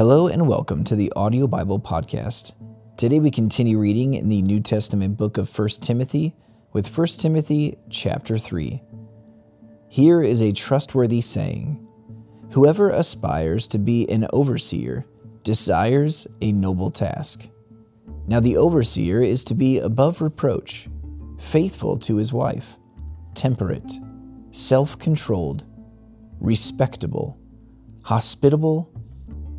Hello and welcome to the Audio Bible Podcast. Today we continue reading in the New Testament book of 1 Timothy with 1 Timothy chapter 3. Here is a trustworthy saying Whoever aspires to be an overseer desires a noble task. Now the overseer is to be above reproach, faithful to his wife, temperate, self controlled, respectable, hospitable,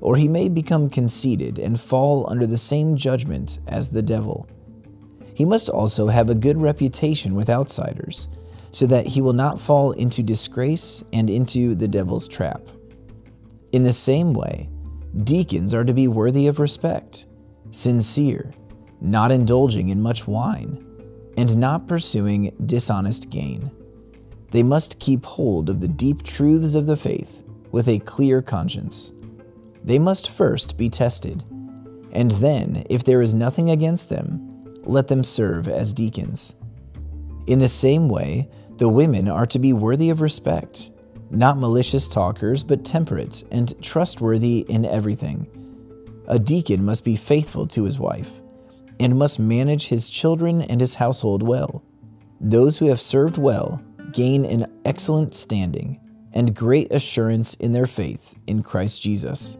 or he may become conceited and fall under the same judgment as the devil. He must also have a good reputation with outsiders, so that he will not fall into disgrace and into the devil's trap. In the same way, deacons are to be worthy of respect, sincere, not indulging in much wine, and not pursuing dishonest gain. They must keep hold of the deep truths of the faith with a clear conscience they must first be tested, and then, if there is nothing against them, let them serve as deacons. In the same way, the women are to be worthy of respect, not malicious talkers, but temperate and trustworthy in everything. A deacon must be faithful to his wife, and must manage his children and his household well. Those who have served well gain an excellent standing and great assurance in their faith in Christ Jesus.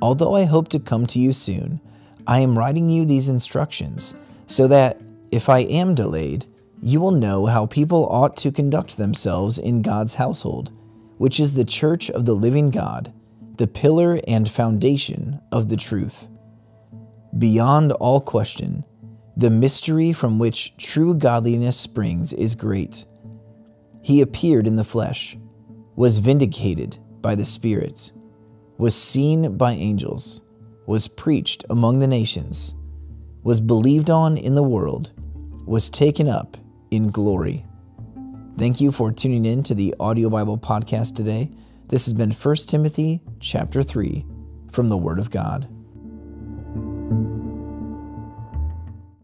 Although I hope to come to you soon, I am writing you these instructions so that, if I am delayed, you will know how people ought to conduct themselves in God's household, which is the church of the living God, the pillar and foundation of the truth. Beyond all question, the mystery from which true godliness springs is great. He appeared in the flesh, was vindicated by the Spirit was seen by angels, was preached among the nations, was believed on in the world, was taken up in glory. Thank you for tuning in to the Audio Bible podcast today. This has been 1 Timothy chapter 3 from the Word of God.